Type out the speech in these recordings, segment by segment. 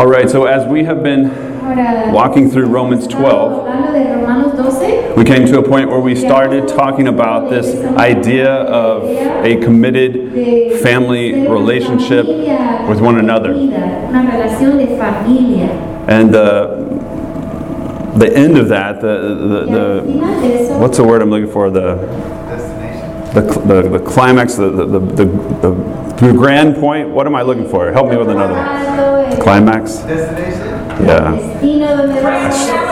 All right, so as we have been walking through Romans 12, hablando de Romanos 12, we came to a point where we started talking about this idea of a committed family relationship with one another. And uh, the end of that, the, the, the, what's the word I'm looking for? The. The, the, the climax, the, the, the, the, the grand point. What am I looking for? Help me with another one. alto, Climax? Destination. Yeah. destino donde vas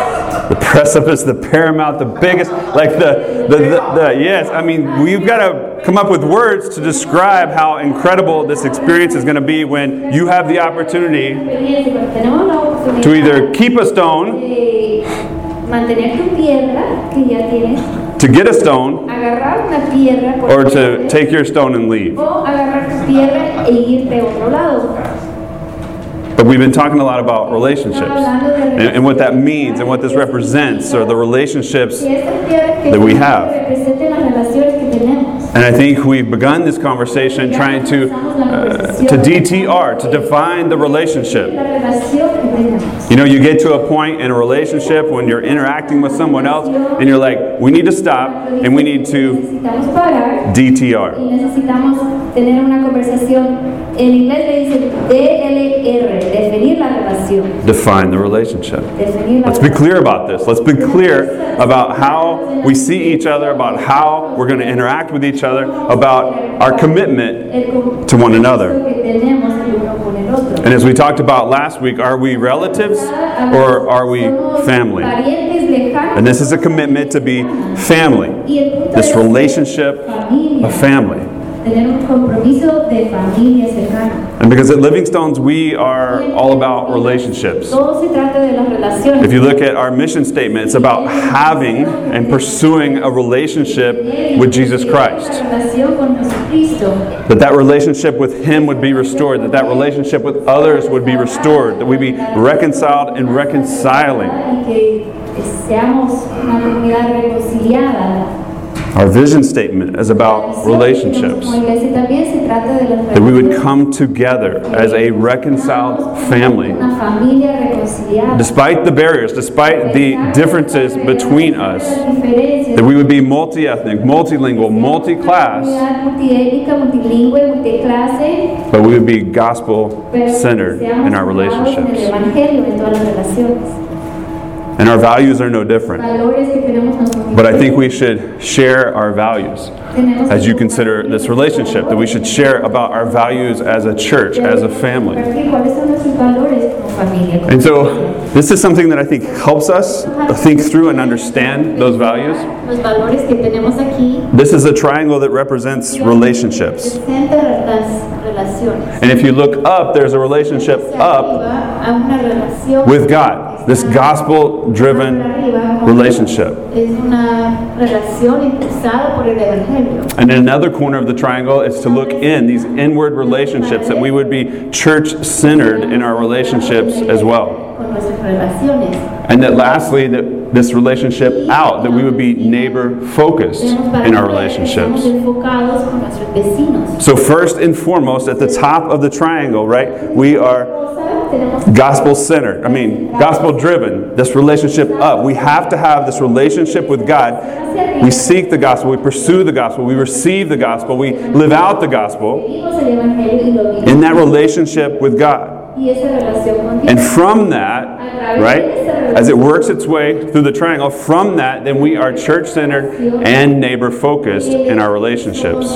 The precipice, the paramount, the biggest, like the, the, the, the yes, I mean, we've got to come up with words to describe how incredible this experience is going to be when you have the opportunity experiencia, cuando tenemos la oportunidad to either keep a stone, de mantener tu piedra que ya tienes, to get a stone, or to take your stone and leave. o agarrar tu piedra irte a otro lado. But we've been talking a lot about relationships and, and what that means and what this represents, or the relationships. Y estas piedras que That we have. Que representen las relaciones que tenemos. And I think we've begun this conversation trying to, uh, to DTR, to define the relationship. La relación que tenemos. You know, you get to a point in a relationship when you're interacting with someone else and you're like, we need to stop and we need to DTR. y necesitamos tener una conversación. En inglés le dicen DLR, definir la relación. Define the relationship. Let's be clear about this. Let's be clear about how we see each other, about how we're going to interact with each other, about our commitment. to one another. And as we talked about last week, are we relatives or are we family? And this is a commitment to be family. This relationship of family. Tener un compromiso de familia cercana. And because at Living Stones, we are all about relationships. Todo se trata de las relaciones. If you look at our mission statement, it's about having and pursuing a relationship with Jesus Christ. La relación con Jesucristo. That that relationship with Him would be restored, that that relationship with others would be restored, that we be reconciled and reconciling. Our vision statement is about relationships. That we would come together as a reconciled family. Despite the barriers, despite the differences between us, that we would be multi ethnic, multilingual, multi class, but we would be gospel centered in our relationships. And our values are no different. Valores que tenemos nosotros. But I think we should share our values as you consider this relationship, that we should share about our values as a church, as a family. compartir ¿Cuáles son nuestros valores como familia? como And so, this is something that I think helps us think through and understand those values. Los valores que tenemos aquí This is a triangle that represents relationships. representan las relaciones. And if you look up, there's a relationship up arriba a una relación with God, this gospel driven relationship. Es una relación impulsada por el evangelio. And in another corner of the triangle is to look in these inward relationships, that we would be church centered in our relationships as well. Con nuestras relaciones. And that lastly, that this relationship out, that we would be neighbor focused in our relationships. Estamos enfocados con nuestros vecinos. So, first and foremost, at the top of the triangle, right, we are gospel centered. I mean, gospel driven. This relationship up. We have to have this relationship with God. We seek the gospel, we pursue the gospel, we receive the gospel, we live out the gospel in that relationship with God. And from that, right, as it works its way through the triangle, from that, then we are church centered and neighbor focused in our relationships.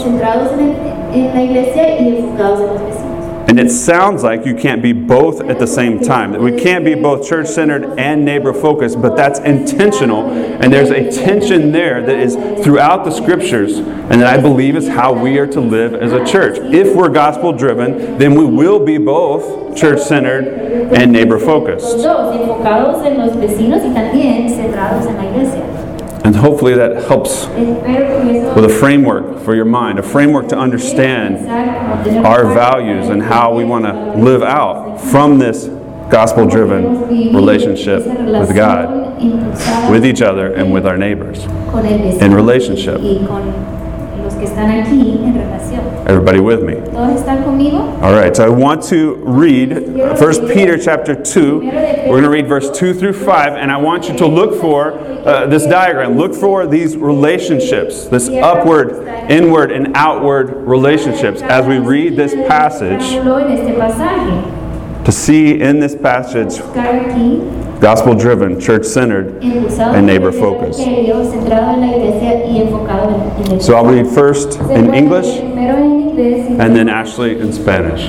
And it sounds like you can't be both at the same time. That we can't be both church centered and neighbor focused, but that's intentional. And there's a tension there that is throughout the scriptures, and that I believe is how we are to live as a church. If we're gospel driven, then we will be both church centered and neighbor focused. And hopefully that helps with a framework for your mind, a framework to understand our values and how we want to live out from this gospel driven relationship with God, with each other, and with our neighbors. in relationship. Y con los que están aquí en relación. Everybody with me? ¿Todos están conmigo? All right, so I want to read 1 Peter chapter 2. We're going to read verse 2 through 5, and I want you to look for uh, this diagram. Look for these relationships, this upward, inward, and outward relationships as we read this passage En este pasaje, to see in this passage gospel driven, church centered. And neighbor por el focus. Evangelio, centrado en la iglesia y enfocado en, en el So I'll read first in English Primero en inglés y and then Ashley in Spanish.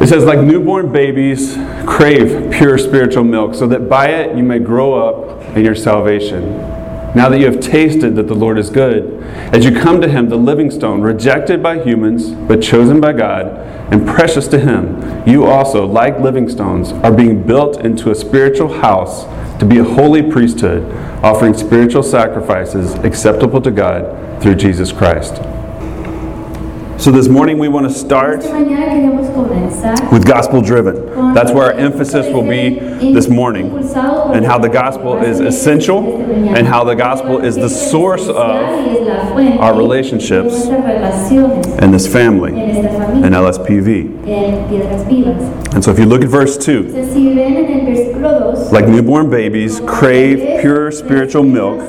It says, like newborn babies, crave pure spiritual milk, so that by it you may grow up in your salvation. Now that you have tasted that the Lord is good, as you come to Him, the living stone, rejected by humans, but chosen by God, and precious to Him, you also, like living stones, are being built into a spiritual house to be a holy priesthood, offering spiritual sacrifices acceptable to God through Jesus Christ. So this morning we want to start Esta mañana queremos comenzar with gospel driven. That's where our emphasis will be this morning, and how the gospel is essential, and how the gospel is the source of our relationships and this family, and LSPV. en Piedras Vivas. And so if you look at verse 2, Entonces, si ven en el versículo 2, like newborn babies, crave pure spiritual milk,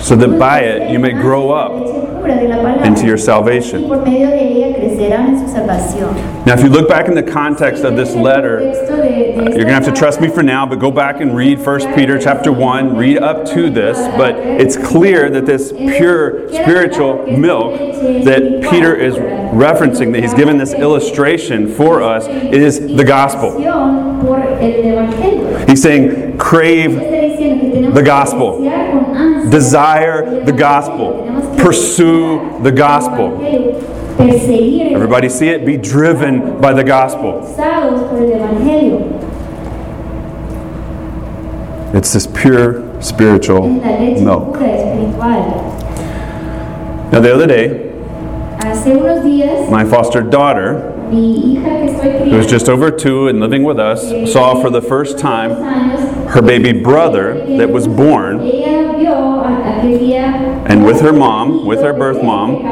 so that by it you may grow up leche de la palabra, into your y salvation. por medio de ella crecerán en su salvación. Now, if you look back in the context of this letter, Texto de- de esta You're going to have to trust me for now, but go back and read 1 Peter chapter 1, read up to this. But it's clear that this pure spiritual milk that Peter is referencing, that he's given this illustration for us, is the gospel. Por el evangelio. He's saying, crave, Está diciendo que tenemos The gospel. desear con ansia desire the gospel, pursue the gospel. Everybody see it? Be driven by the gospel. impulsados por el evangelio. It's this pure spiritual milk. Now, the other day, Hace unos días, my foster daughter, mi hija que estoy who was just over two and living with us, saw for the first time her baby brother that was born, and with her mom, with her birth mom,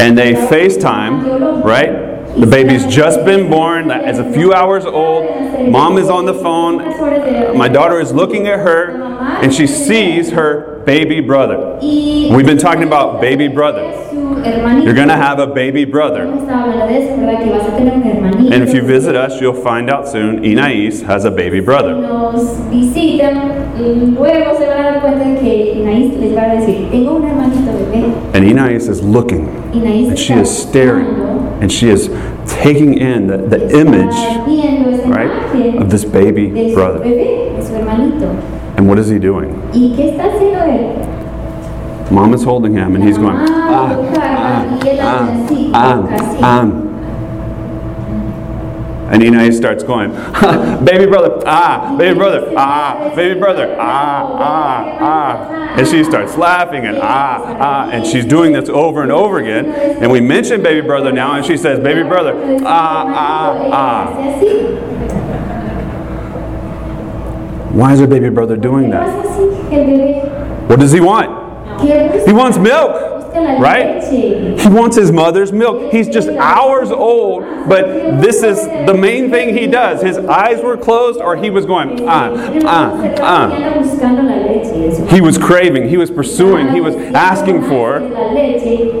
and they FaceTime, right? The baby's just been born, is a few hours old. Mom is on the phone. My daughter is looking at her, and she sees her baby brother. We've been talking about baby brothers. Hermanito. You're gonna have a baby brother. Estaba hablando de eso, ¿verdad? Que vas a tener un hermanito. And if you visit us, you'll find out soon Inais has a baby brother. nos visitan, y luego se van a dar cuenta de que Inaís les va a decir, tengo un hermanito bebé. And Inais is looking and she is staring and she is taking in the, the image right of this baby brother bebé, de su hermanito. and what is he doing ¿Y qué está haciendo él? Mom is holding him and he's going ah lo carga y él ah ah toca así. ah and Inai starts going, baby brother, ah, baby brother, ah, baby brother, ah, ah, ah. And she starts laughing and ah, ah, and she's doing this over and over again. And we mention baby brother now, and she says, baby brother, ah, ah, ah. Why is her baby brother doing that? Hace así el bebé. What does he want? He wants milk, right? He wants his mother's milk. He's just hours old, but this is the main thing he does. His eyes were closed, or he was going, ah, ah, ah. He was craving, he was pursuing, he was asking for.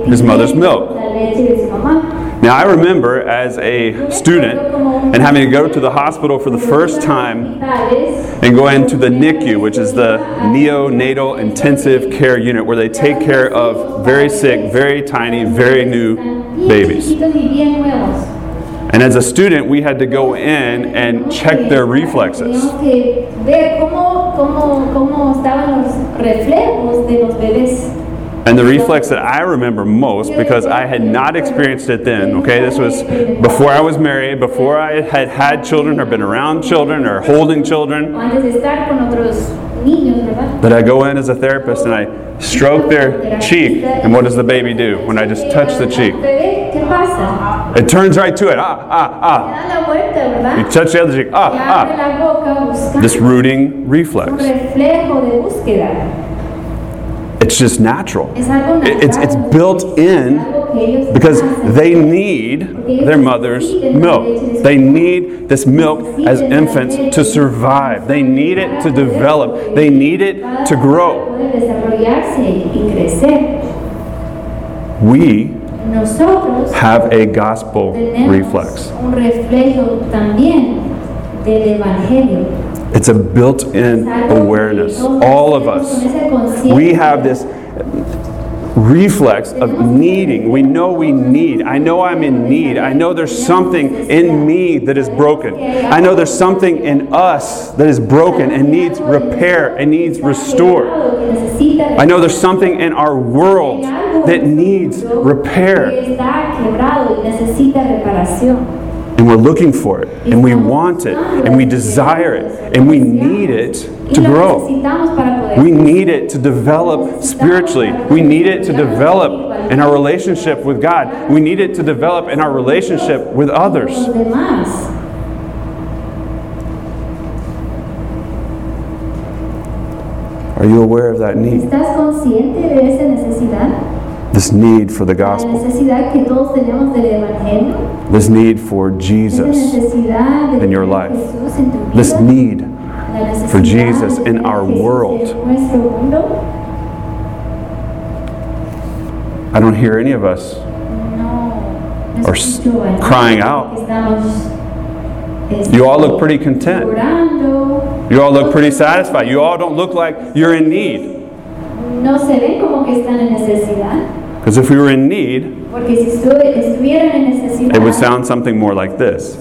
his mother's milk. Now, I remember as a student and having to go to the hospital for the first time and go into the NICU, which is the neonatal intensive care unit, where they take care of very sick, very tiny, very new babies. And as a student, we had to go in and check their reflexes. And the reflex that I remember most, because I had not experienced it then, okay, this was before I was married, before I had had children or been around children or holding children, O antes de estar con otros niños, that I go in as a therapist and I stroke their cheek. And what does the baby do when I just touch the cheek? It turns right to it. Ah, ah, Da la vuelta, ah. You touch the other cheek. Ah, ah. la boca buscando This rooting reflex. Reflejo de búsqueda. It's just natural. Es algo natural. It- It's, it's built in Algo que ellos because they need their mother's milk. They need this milk as infants to survive. They need it to develop. They need it to grow. Poder desarrollarse y crecer. We have a gospel reflex. It's a built in awareness. All of us. We have this reflex of needing. We know we need. I know I'm in need. I know there's something in me that is broken. I know there's something in us that is broken and needs repair and needs restored. I know there's something in our world that needs repair. Está quebrado y necesita reparación. And we're looking for it. And we want it. And we desire it. And we need it to grow. necesitamos para poder We need it to develop spiritually. We need it to develop in our relationship with God. We need it to develop in our relationship with others. Are you aware of that need? ¿Estás consciente de esa necesidad? This need for the gospel. necesidad que todos tenemos del Evangelio. This need for Jesus. in your life. Jesús en tu vida. This need. For Jesus in our world. En nuestro mundo. I don't hear any of us. No. no Or s- escucho a nadie crying out. que Estamos, este, You all look pretty content. You all look pretty satisfied. You all don't look like you're in need. No se ven como que están en necesidad. Because if we were in need, si estu- estuvieran en necesidad, it would sound something more like this.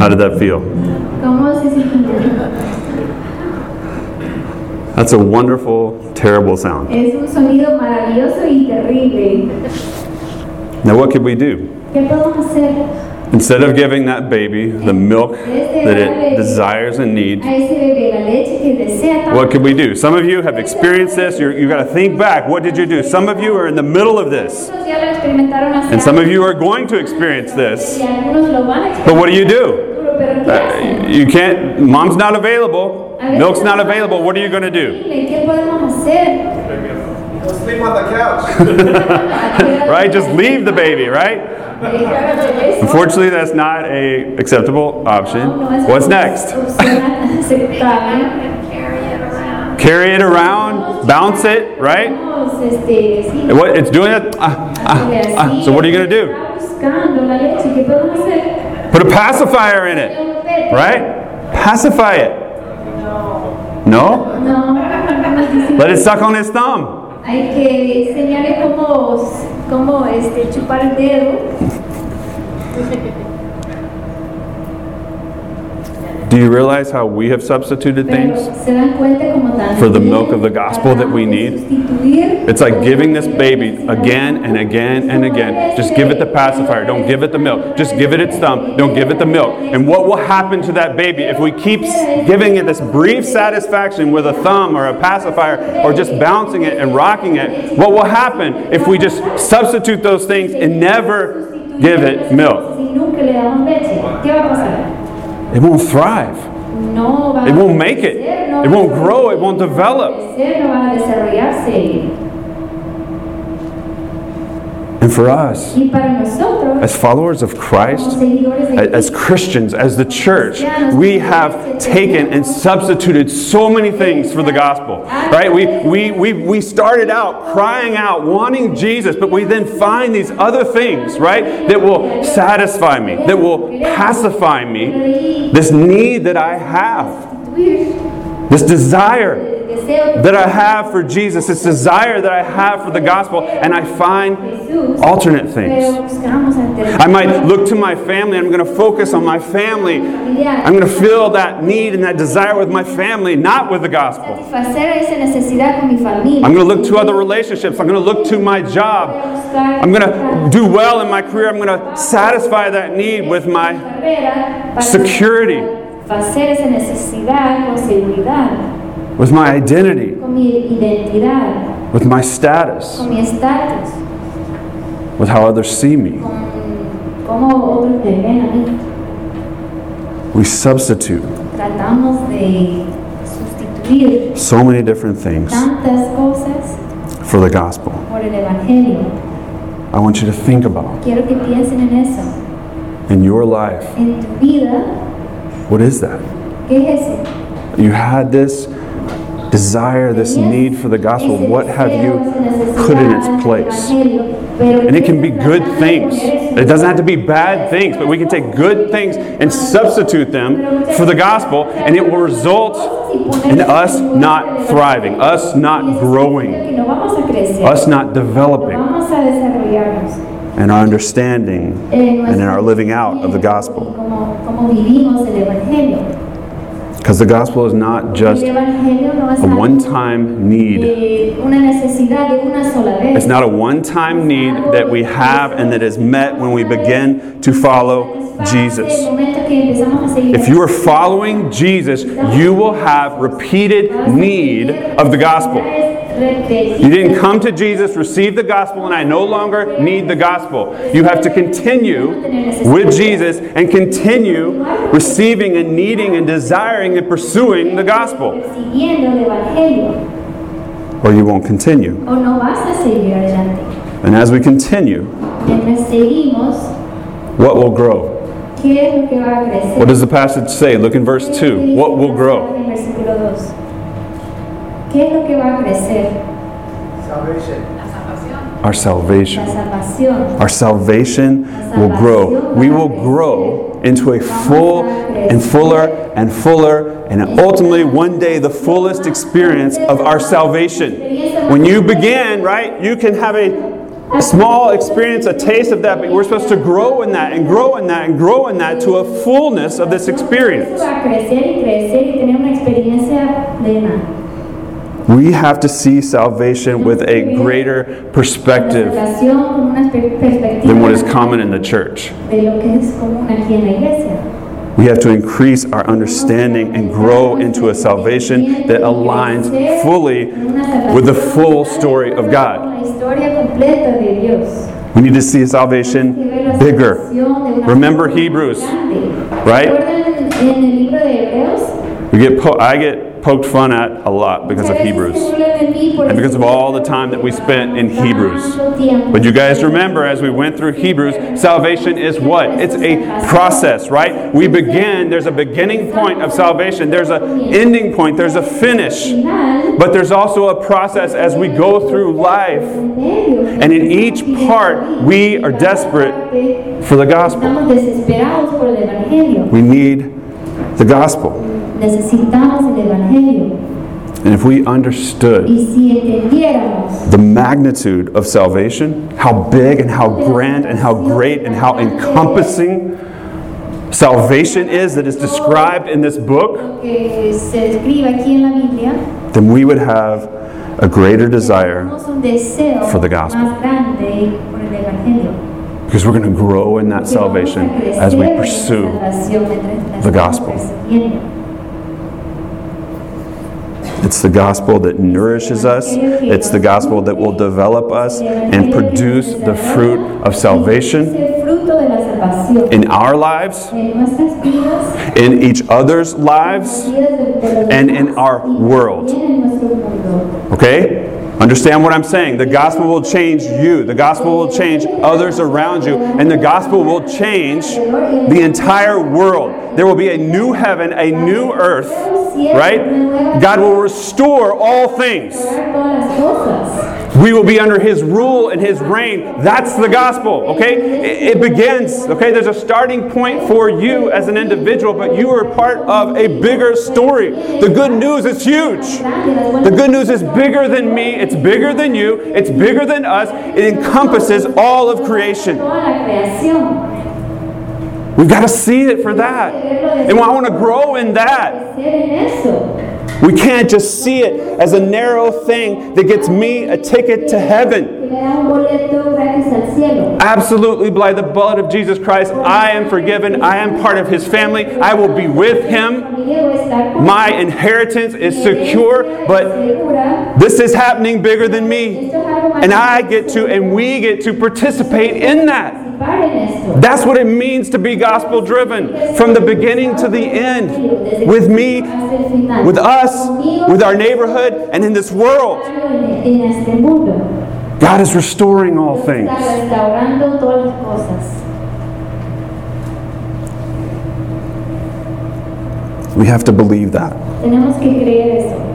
How did that feel? ¿Cómo se sienten? That's a wonderful, terrible sound. Es un sonido maravilloso y terrible. Now, what could we do? ¿Qué podemos hacer? Instead of giving that baby the milk that it desires and needs, A ese bebé la leche que desea tanto. what could we do? Some of you have experienced this. You're, you got to think back. What did you do? Some of you are in the middle of this, Algunos ya lo experimentaron hace and some of you are going to experience this. y algunos lo van a But what do you do? Uh, you can't, mom's not available, milk's not available. What are you going to do? Sleep on the couch. Right? Just leave the baby, right? Unfortunately, that's not a acceptable option. What's next? Carry it around. Bounce it, right? What it's doing it. ah, ah, así, ah. So what are you going to do? Está buscando la leche, ¿qué podemos hacer? Put a pacifier in it, right? Pacify it. No? No, Let it suck on his thumb. Hay que enseñarle cómo, cómo este, chupar el dedo. Do you realize how we have substituted things? se dan cuenta como también For the milk of the gospel that we need. It's like giving this baby again and again and again. Just give it the pacifier. Don't give it the milk. Just give it its thumb. Don't give it the milk. And what will happen to that baby if we keep giving it this brief satisfaction with a thumb or a pacifier or just bouncing it and rocking it? What will happen if we just substitute those things and never give it milk? It won't thrive. No It won't make it. It won't grow. It won't develop. crecer, no va a desarrollarse. And for us, Y para nosotros, as followers of Christ, as Christians, as the church, we have taken and substituted so many things for the gospel. Right? We, we, we, we started out crying out, wanting Jesus, but we then find these other things, right, that will satisfy me, that will pacify me, this need that I have, this desire. that I have for Jesus, this desire that I have for the gospel, and I find alternate things. I might look to my family, I'm going to focus on my family. I'm going to fill that need and that desire with my family, not with the gospel. I'm going to look to other relationships. I'm going to look to my job. I'm going to do well in my career. I'm going to satisfy that need with my security. Satisfacer esa necesidad con seguridad, with my identity, con mi identidad, with my status, con mi estatus, with how others see me. con cómo otros me ven a mí. We substitute Tratamos de sustituir so many different things tantas cosas for the gospel. por el Evangelio. I want you to think about Quiero que piensen en eso. in your life En tu vida, what is that? ¿qué es eso? You had this desire, this need for the gospel. What have you put in its place? And it can be good things. It doesn't have to be bad things, but we can take good things and substitute them for the gospel, and it will result in us not thriving, us not growing, Que no vamos a crecer, us not developing, vamos a desarrollarnos and our understanding and in our living out of the gospel. Como, como vivimos el Evangelio. Because the gospel is not just el Evangelio no es a one time need. de una necesidad de una sola vez. It's not a one time need that we have and that is met when we begin to follow Jesus. El momento que empezamos a seguir If you are following Jesus, you will have repeated need of the gospel. You didn't come to Jesus, receive the gospel, and I no longer need the gospel. You have to continue with Jesus and continue receiving and needing and desiring and pursuing the gospel, siguiendo el Evangelio or you won't continue. o no vas a seguir adelante. And as we continue, what will grow? ¿qué es lo que va a crecer? What does the passage say? Look in verse 2. What will grow? En versículo 2. ¿Qué es lo que va a crecer? Salvation. Our salvation. Our salvation will grow. We will grow into a full and fuller and fuller and ultimately one day the fullest experience of our salvation. When you begin, right, you can have a small experience, a taste of that, but we're supposed to grow in that and grow in that and grow in that to a fullness of this experience. We have to see salvation with a greater perspective salvación con una per- perspectiva than what is common in the church. de lo que es común aquí en la iglesia. We have to increase our understanding and grow into a salvation that aligns fully with the full story of God. La historia completa de Dios. We need to see salvation bigger. Remember Hebrews, right? ¿Recuerdan en el libro de Hebreos? We get po- I get poked fun at a lot because of Hebrews and because of all the time that we spent in Hebrews. But you guys remember as we went through Hebrews, salvation is what? It's a process, right? We begin, there's a beginning point of salvation, there's an ending point, there's a finish. But there's also a process as we go through life. And in each part, we are desperate for the gospel. Estamos desesperados por el Evangelio. We need the gospel. Necesitamos el Evangelio. And if we understood the magnitude of salvation, how big and how grand and how great and how encompassing salvation is that is described in this book, lo que se describe aquí en la Biblia, then we would have a greater desire tenemos un deseo for the gospel. más grande por el Evangelio. because we're going to grow in that Que vamos a salvation as we crecer en la pursue salvación mientras la the gospel. It's the gospel that nourishes us. It's the gospel that will develop us and produce the fruit of salvation in our lives, in each other's lives, and in our world. Okay? Understand what I'm saying. The gospel will change you. The gospel will change others around you. And the gospel will change the entire world. There will be a new heaven, a new earth, right? God will restore all things. We will be under his rule and his reign. That's the gospel, okay? It, it begins, okay? There's a starting point for you as an individual, but you are part of a bigger story. The good news is huge. The good news is bigger than me, it's bigger than you, it's bigger than us. It encompasses all of creation. We've got to see it for that. And I want to grow in that. We can't just see it as a narrow thing that gets me a ticket to heaven. Absolutely, by the blood of Jesus Christ, I am forgiven. I am part of his family. I will be with him. My inheritance is secure, but this is happening bigger than me. And I get to, and we get to participate in that. That's what it means to be gospel driven from the beginning to the end. With me, with us, Conmigo, with our neighborhood, and in this world. en, en este mundo. God is restoring all things. Está restaurando todas las cosas. We have to believe that. Tenemos que creer eso.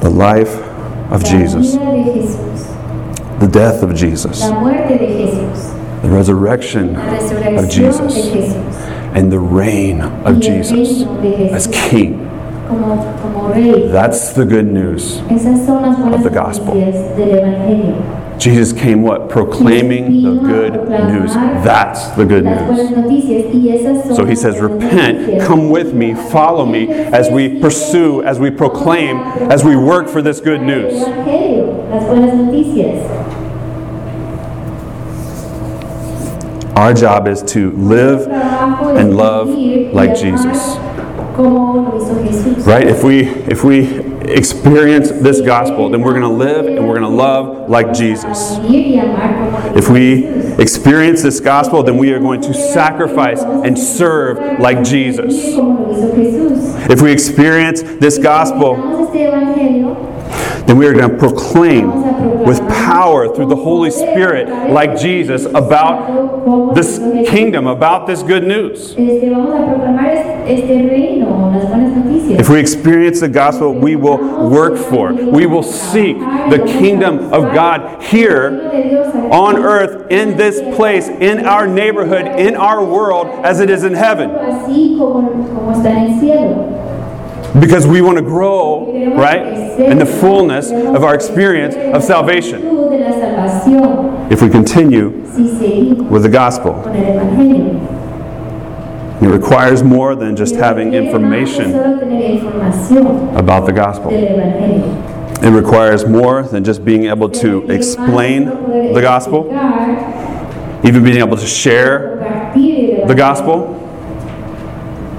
The life of Jesus, vida de Jesús. the death of Jesus, La muerte de Jesús. the resurrection of Jesus. And the reign of Jesus as King. como, como rey. That's the good news. Esas son las buenas the gospel. noticias del Evangelio. Jesus came what? Proclaiming the good news. That's the good news. noticias y esas son So he says, Repent, come with me, follow me as we pursue, as we proclaim, as we work for this good news. Our job is to live and love like Jesus. Right? If we if we experience this gospel, then we're going to live and we're going to love like Jesus. If we experience this gospel, then we are going to sacrifice and serve like Jesus. If we experience this gospel, then we are going to proclaim with power through the Holy Spirit, like Jesus, about this kingdom, about this good news. If we experience the gospel, we will work for, we will seek the kingdom of God here on earth, in this place, in our neighborhood, in our world, as it is in heaven. Because we want to grow, right, in the fullness of our experience of salvation. If we continue with the gospel, it requires more than just having information about the gospel. It requires more than just being able to explain the gospel, even being able to share the gospel.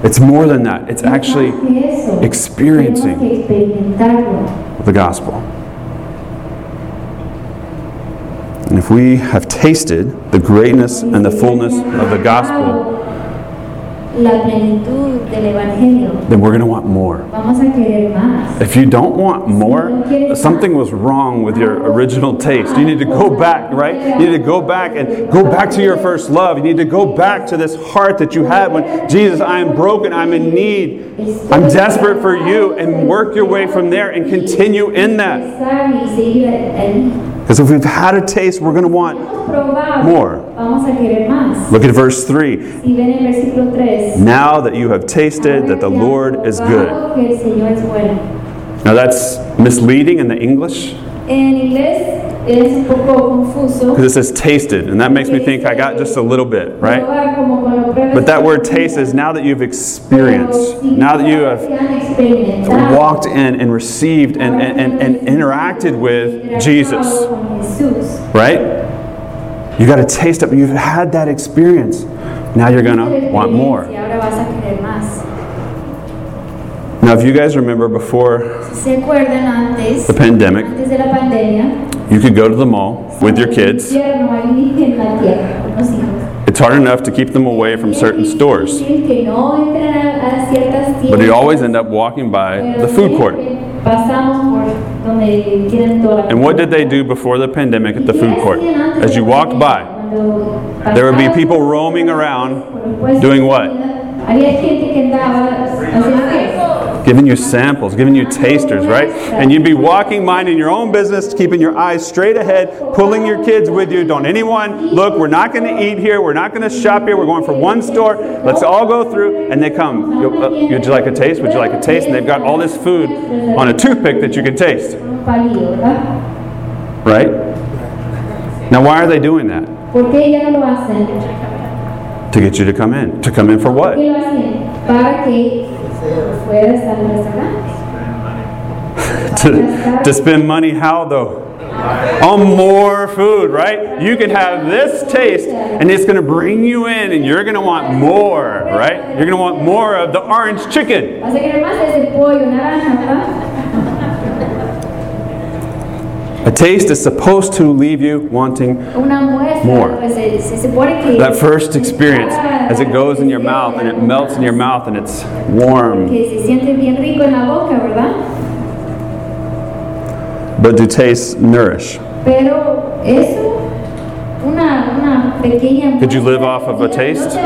It's more than that. It's actually Más que eso, experiencing. tenemos que experimentarlo. the gospel. And if we have tasted the greatness and the fullness of the gospel, La plenitud del evangelio. then we're going to want more. Vamos a querer más. If you don't want more, something was wrong with your original taste. You need to go back, right? You need to go back and go back to your first love. You need to go back to this heart that you had when Jesus, I am broken, I'm in need, I'm desperate for you, and work your way from there and continue in that. Empezar y seguir ahí. Because if we've had a taste, we're going to want More. Vamos a querer más. Look at verse 3. Si ven el versículo 3. Now that you have tasted that the Lord is good. Que el Señor es bueno. Now that's misleading in the English En inglés es un poco confuso. because it says tasted, and that makes me think I got just a little bit, right? Probar como cuando pruebas But that word taste is now that you've experienced, now that you have que han experimentado walked in and received and, and, and, and interacted with Jesús. right? You got to taste it, you've had that experience. Now you're going to want more. Y ahora vas a querer más. Now, if you guys remember before Si se acuerdan antes, the pandemic, antes de la pandemia, you could go to the mall with your kids. It's hard enough to keep them away from certain stores, but you always end up walking by the food court. And what did they do before the pandemic at the food court? ¿Qué hacían antes As you walked by, there would be people roaming around doing what? Giving you samples, giving you tasters, right? And you'd be walking, minding your own business, keeping your eyes straight ahead, pulling your kids with you. Don't anyone look, we're not going to eat here, we're not going to shop here, we're going for one store. Let's all go through. And they come, uh, Would you like a taste? Would you like a taste? And they've got all this food on a toothpick that you can taste, right? Now, why are they doing that? To get you to come in. To come in for what? Qué lo hacen? Para que fuera estar en el restaurante. to, to spend money how though on more food right you can have this taste and it's going to bring you in and you're going to want more right you're going to want more of the orange chicken Vas a querer más de ese pollo naranja, ¿verdad? A taste is supposed to leave you wanting More. pues se, se supone que... that first experience as it goes in your mouth and it melts in your mouth and it's warm Que se siente bien rico en la boca, ¿verdad? but do tastes nourish Pero eso, una, una pequeña... Could you live off of a taste?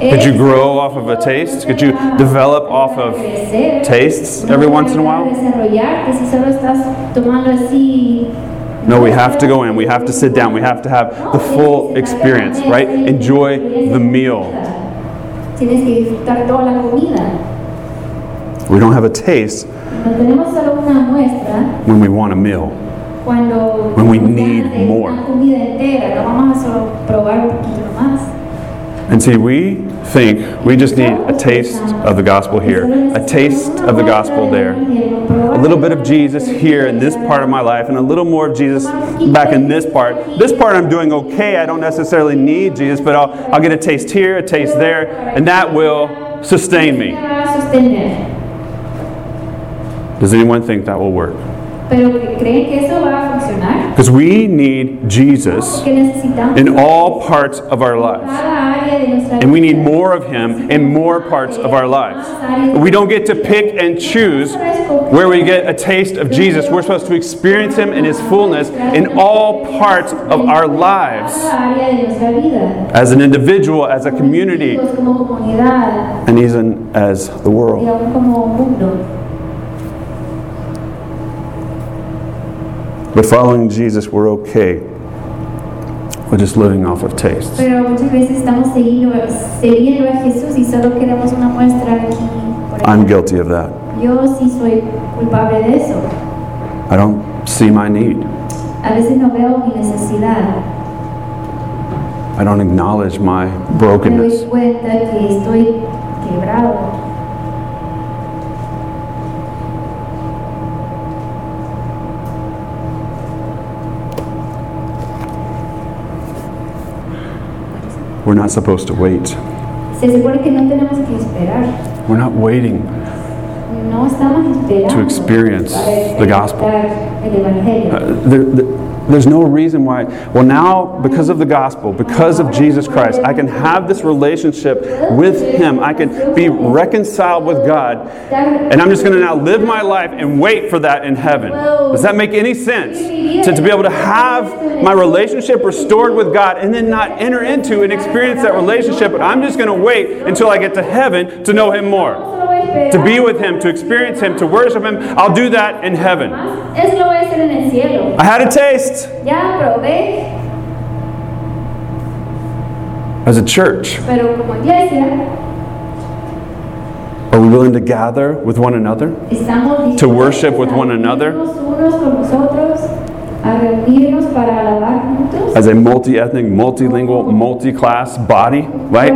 Could you grow off of a taste could you develop off of tastes every once in a while. No, we have to go in. We have to sit down. We have to have the full experience, right? Enjoy the meal. We don't have a taste when we want a meal. When we need more. And see, we think we just need a taste of the gospel here, a taste of the gospel there, a little bit of Jesus here in this part of my life, and a little more of Jesus back in this part. This part I'm doing okay. I don't necessarily need Jesus, but I'll, I'll get a taste here, a taste there, and that will sustain me. Va a sostener. Does anyone think that will work? Pero creen que eso va a funcionar. Because we need Jesus in all parts of our lives. cada área de nuestra And we need more of Him in more parts of our lives. We don't get to pick and choose where we get a taste of Jesus. We're supposed to experience Him in His fullness in all parts of our lives. Cada área de nuestra vida. As an individual, as a community, Individuos, Como comunidad and even as the world. aún como mundo. But following Jesus, we're okay with just living off of tastes. Pero muchas veces estamos siguiendo, siguiendo a Jesús y solo queremos una muestra aquí. I'm guilty of that. Yo sí soy culpable de eso. I don't see my need. A veces no veo mi necesidad. I don't acknowledge my Me doy brokenness. cuenta que estoy quebrado. We're not supposed to wait. Se supone que no tenemos que esperar. We're not waiting No estamos esperando To experience the gospel. el evangelio. Uh, there, there- there's no reason why. Well, now, because of the gospel, because of Jesus Christ, I can have this relationship with Him. I can be reconciled with God. And I'm just going to now live my life and wait for that in heaven. Does that make any sense? To, to be able to have my relationship restored with God and then not enter into and experience that relationship, but I'm just going to wait until I get to heaven to know Him more. Solo voy a esperar. To be with Him, to experience Him, to worship Him. I'll do that in heaven. Eso lo voy a hacer en el cielo. I had a taste as a church. pero como iglesia Are we willing to gather with one another? To worship with one another? dispuestos unos con nosotros a reunirnos para alabar juntos. As a multi ethnic, multilingual, multi class body, right?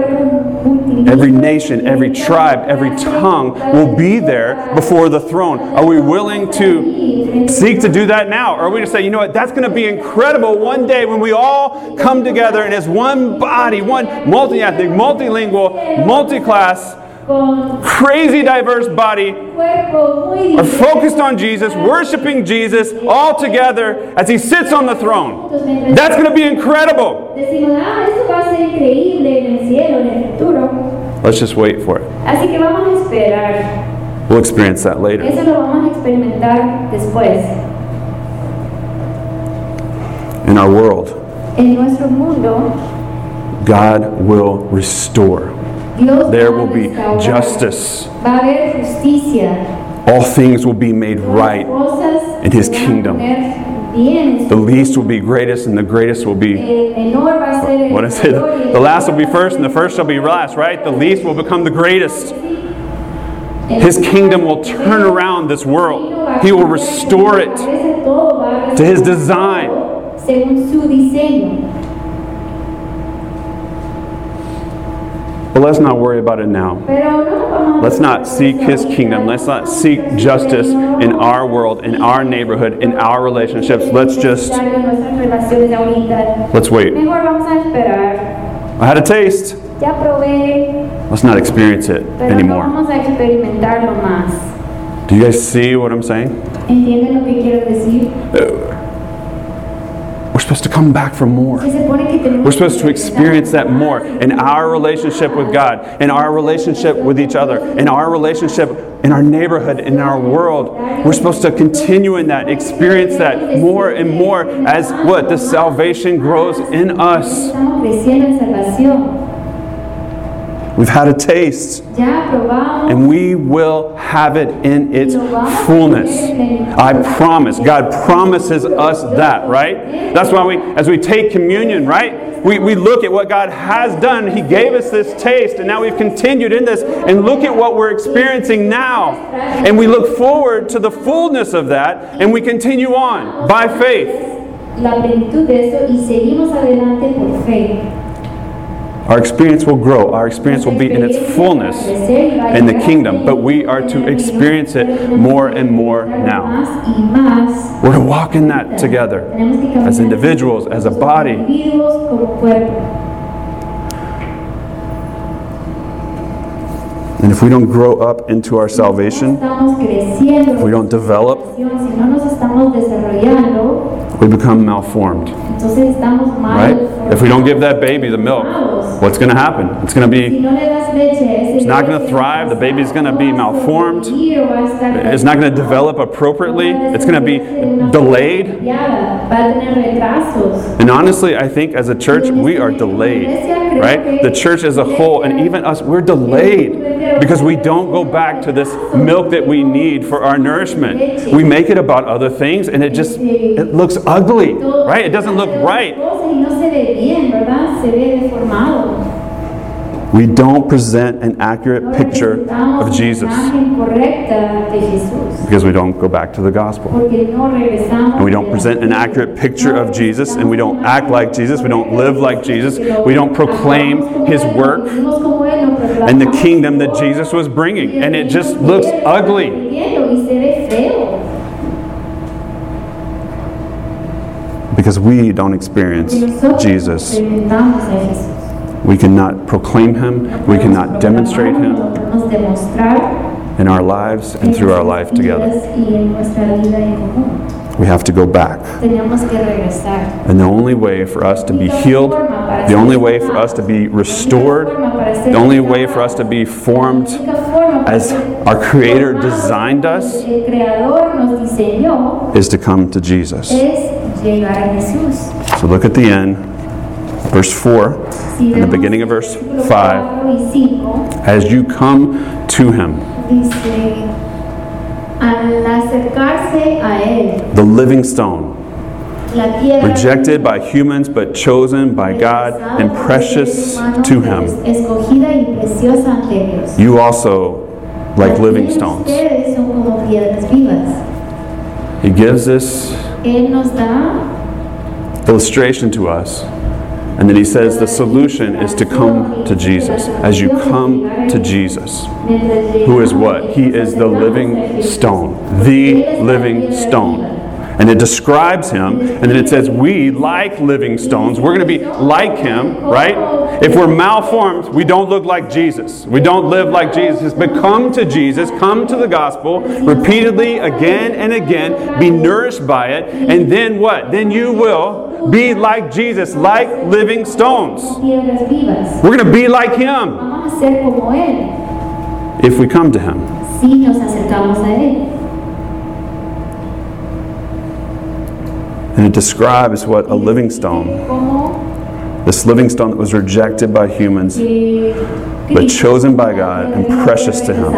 Every nation, every tribe, every tongue will be there before the throne. Are we willing to seek to do that now? Or are we just say, you know what, that's going to be incredible one day when we all come together and as one body, one multi ethnic, multilingual, multi class, crazy diverse body are focused on Jesus, worshiping Jesus all together as he sits on the throne. That's going to be incredible. Decimos, esto va a ser increíble en el cielo, en el futuro. Let's just wait for it. Así que vamos a esperar. We'll experience that later. Eso lo vamos a experimentar después. In our world, En nuestro mundo, God will restore. Dios there will be justice. Va a haber justicia. All things will be made right. in His kingdom. The least will be greatest, and the greatest will be. El menor va a ser el What is it? mayor y el The last will be mayor va a first, and the first shall be last, right? The least will become the greatest. His kingdom will turn around this world. He will restore it parece todo va a to His design. But let's not worry about it now. Pero no vamos a Let's not seek His kingdom. Let's not seek justice in our world, in our neighborhood, in our relationships. Let's just, Nuestras relaciones ahorita. let's wait. Mejor vamos a esperar. I had a taste. Let's not experience it anymore. vamos a experimentarlo más. Do you guys see what I'm saying? ¿Entienden lo que quiero decir? We're supposed to come back for more. Se supone que tenemos We're supposed to experience that more in our relationship with God, in our relationship with each other, in our relationship in our neighborhood, in our world. We're supposed to continue in that, experience that more and more as what? The salvation grows in us. Estamos creciendo en salvación. We've had a taste, and we will have it in its fullness. I promise. God promises us that, right? That's why we, as we take communion, right? We, we look at what God has done. He gave us this taste, and now we've continued in this. And look at what we're experiencing now. And we look forward to the fullness of that, and we continue on by faith. Our experience will grow, our experience will be in its fullness in the kingdom, but we are to experience it more and more now. We're to walk in that together as individuals, as a body. And if we don't grow up into our salvation, if we don't develop, Si no nos estamos desarrollando, we become malformed, entonces estamos mal. right? If we don't give that baby the milk, what's going to happen? It's going to be, no le das leche, ese It's not gonna thrive, the baby's gonna be no va a malformed. sobrevivir o va a estar- it's not going to develop appropriately, it's going to be delayed. Ya, va a tener retrasos. And honestly, I think as a church, we are delayed, right? The church as a whole, and even us, we're delayed because we don't go back to this milk that we need for our nourishment. We make it about other things, and it just it looks ugly, right? It doesn't look right. Cosas y no se ve bien, ¿verdad? Se ve deformado. We don't present an accurate picture of Jesus una imagen correcta de Jesús. because we don't go back to the gospel. Porque no regresamos. And we don't present an accurate picture of Jesus, and we don't act like Jesus, we don't live like Jesus, we don't proclaim his work and the kingdom that Jesus was bringing. And it just looks ugly. Y se ve feo. Because we don't experience Jesus. We cannot proclaim him, we cannot demonstrate him in our lives and through our life together. We have to go back. And the only way for us to be healed, the only way for us to be restored, the only way for us to be formed as our Creator designed us is to come to Jesus. Es llegar a Jesús. So look at the end, verse 4, Si in the beginning of verse 5. 5, As you come to Him, dice, al acercarse a Él, the living stone, rejected by humans but chosen by God and precious to Him, escogida y preciosa ante Dios. you also, like living stones. Ustedes son como piedras vivas. He gives this Él nos da illustration to us. And then he says the solution is to come to Jesus. As you come to Jesus, who is what? He is the living stone, the living stone. And it describes him, and then it says, We, like living stones, we're going to be like him, right? If we're malformed, we don't look like Jesus. We don't live like Jesus. But come to Jesus, come to the gospel repeatedly, again and again, be nourished by it, and then what? Then you will be like Jesus, like living stones. We're going to be like him Vamos a ser como Él if we come to him. si nos acercamos a Él. And it describes what a living stone, this living stone that was rejected by humans, but chosen by God and precious to Him.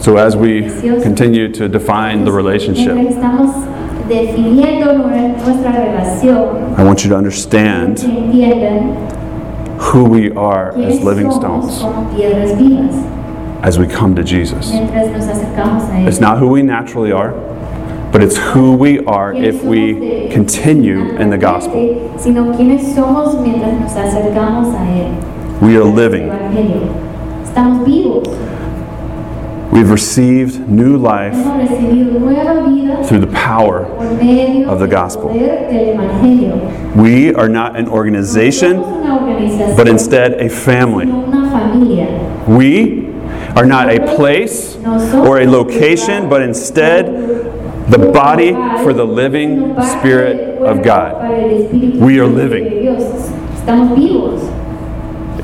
So, as we continue to define the relationship, I want you to understand who we are as living stones as we come to Jesus. mientras nos acercamos a Él. It's not who we naturally are, but it's who we are if we continue in the gospel. naturalmente, Sino quiénes somos mientras nos acercamos a Él. We are living. Evangelio. Estamos vivos. We've received new life Hemos recibido nueva vida through the power. of the gospel. poder del Evangelio. We are not an organization, somos una organización, but instead a family. sino una familia. We are not a place or a location, but instead the body for the living Spirit of God. We are living.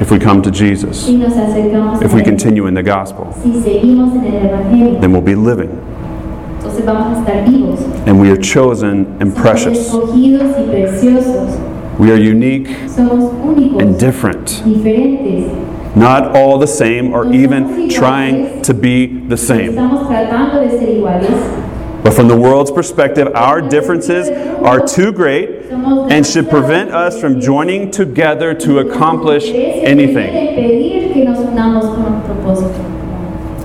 If we come to Jesus, if we continue in the gospel, then we'll be living. And we are chosen and precious. We are unique and different. Not all the same or even trying to be the same. Estamos tratando de ser iguales. But from the world's perspective, our differences are too great and should prevent us from joining together to accomplish anything. Puede impedir que nos unamos con un propósito.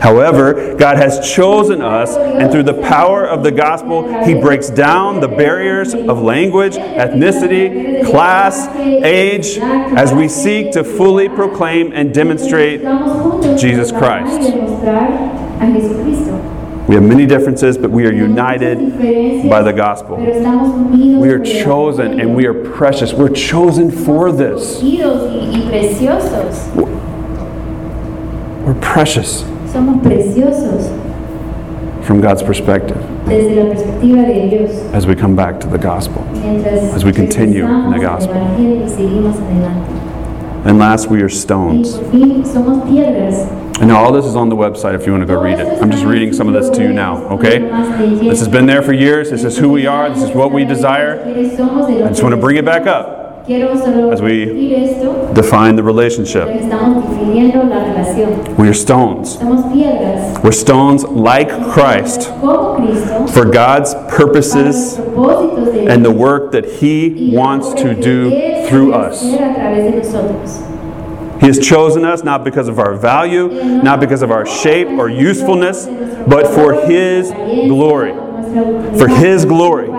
However, God has chosen us, and through the power of the gospel, He breaks down the barriers of language, ethnicity, class, age, as we seek to fully proclaim and demonstrate. Jesus Christ. demostrar a Jesucristo. We have many differences, but we are united by the gospel. Pero estamos unidos We are chosen and we are precious. We're chosen for this. Escogidos y, y preciosos. We're precious Somos preciosos from God's perspective desde la perspectiva de Dios. as we come back to the gospel. Mientras As we continue in the gospel. Evangelio y seguimos adelante. And last, we are stones. And all this is on the website if you want to go read it. I'm just reading some of this to you now, okay? This has been there for years. This is who we are. This is what we desire. I just want to bring it back up. As we- Define the relationship. porque estamos definiendo la relación. We are stones. We're stones like Christ for God's purposes and the work that He wants to do through us. hacer a través de nosotros. He has chosen us not because of our value, not because of our shape or usefulness, but for His glory. For His glory.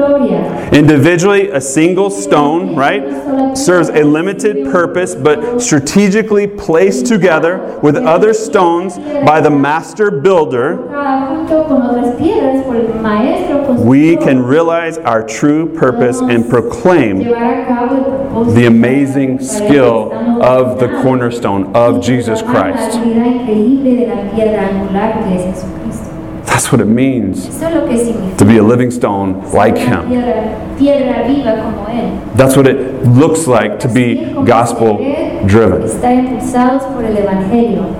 Para su gloria. Individually, a single stone, right, serves a limited purpose, but strategically placed together with other stones by the master builder, Cada junto con otras piedras por el maestro we can realize our true purpose and proclaim llevar a cabo el propósito the amazing para el que skill of the cornerstone of Jesus Christ. That's what it means Eso es lo que significa. to be a living stone like Him. Piedra, piedra viva como Él. That's what it looks like to be gospel driven. Estar impulsados por el Evangelio.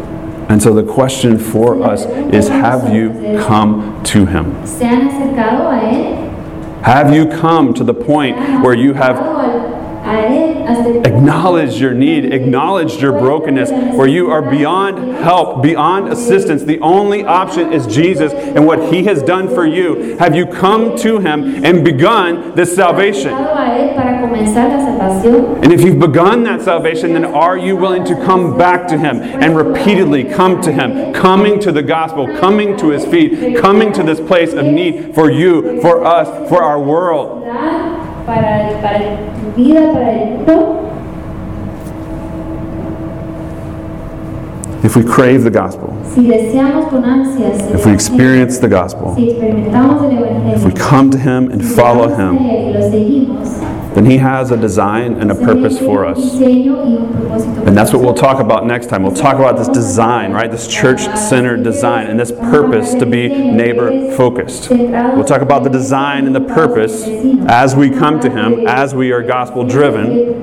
And so the question for us is have you come to Him? ¿Se han acercado a Él? Have you come to the point where you have a Él hasta el acknowledged your need, acknowledge your brokenness, where you are beyond help, beyond assistance? The only option is Jesus and what He has done for you. Have you come to Him and begun this salvation? And if you've begun that salvation, then are you willing to come back to Him and repeatedly come to Him, coming to the gospel, coming to His feet, coming to this place of need for you, for us, for our world? Para, para tu vida, para el mundo. If we crave the gospel, Si deseamos con ansias, if we experience the gospel, si experimentamos el Evangelio, if we come to Him and follow si a Him, then He has a design and a purpose for us. And that's what we'll talk about next time. We'll talk about this design, right? This church centered design and this purpose to be neighbor focused. We'll talk about the design and the purpose as we come to Him, as we are gospel driven.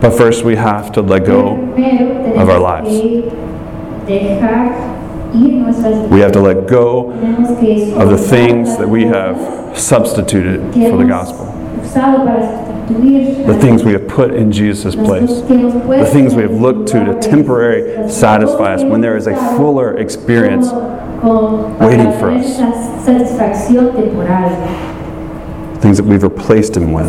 But first, we have to let go. Of our lives. We have to let go of the things that we have substituted for the gospel. the things we have put in Jesus' place, the things we have looked to to temporarily satisfy us when there is a fuller experience waiting for us. things that we've replaced Him with.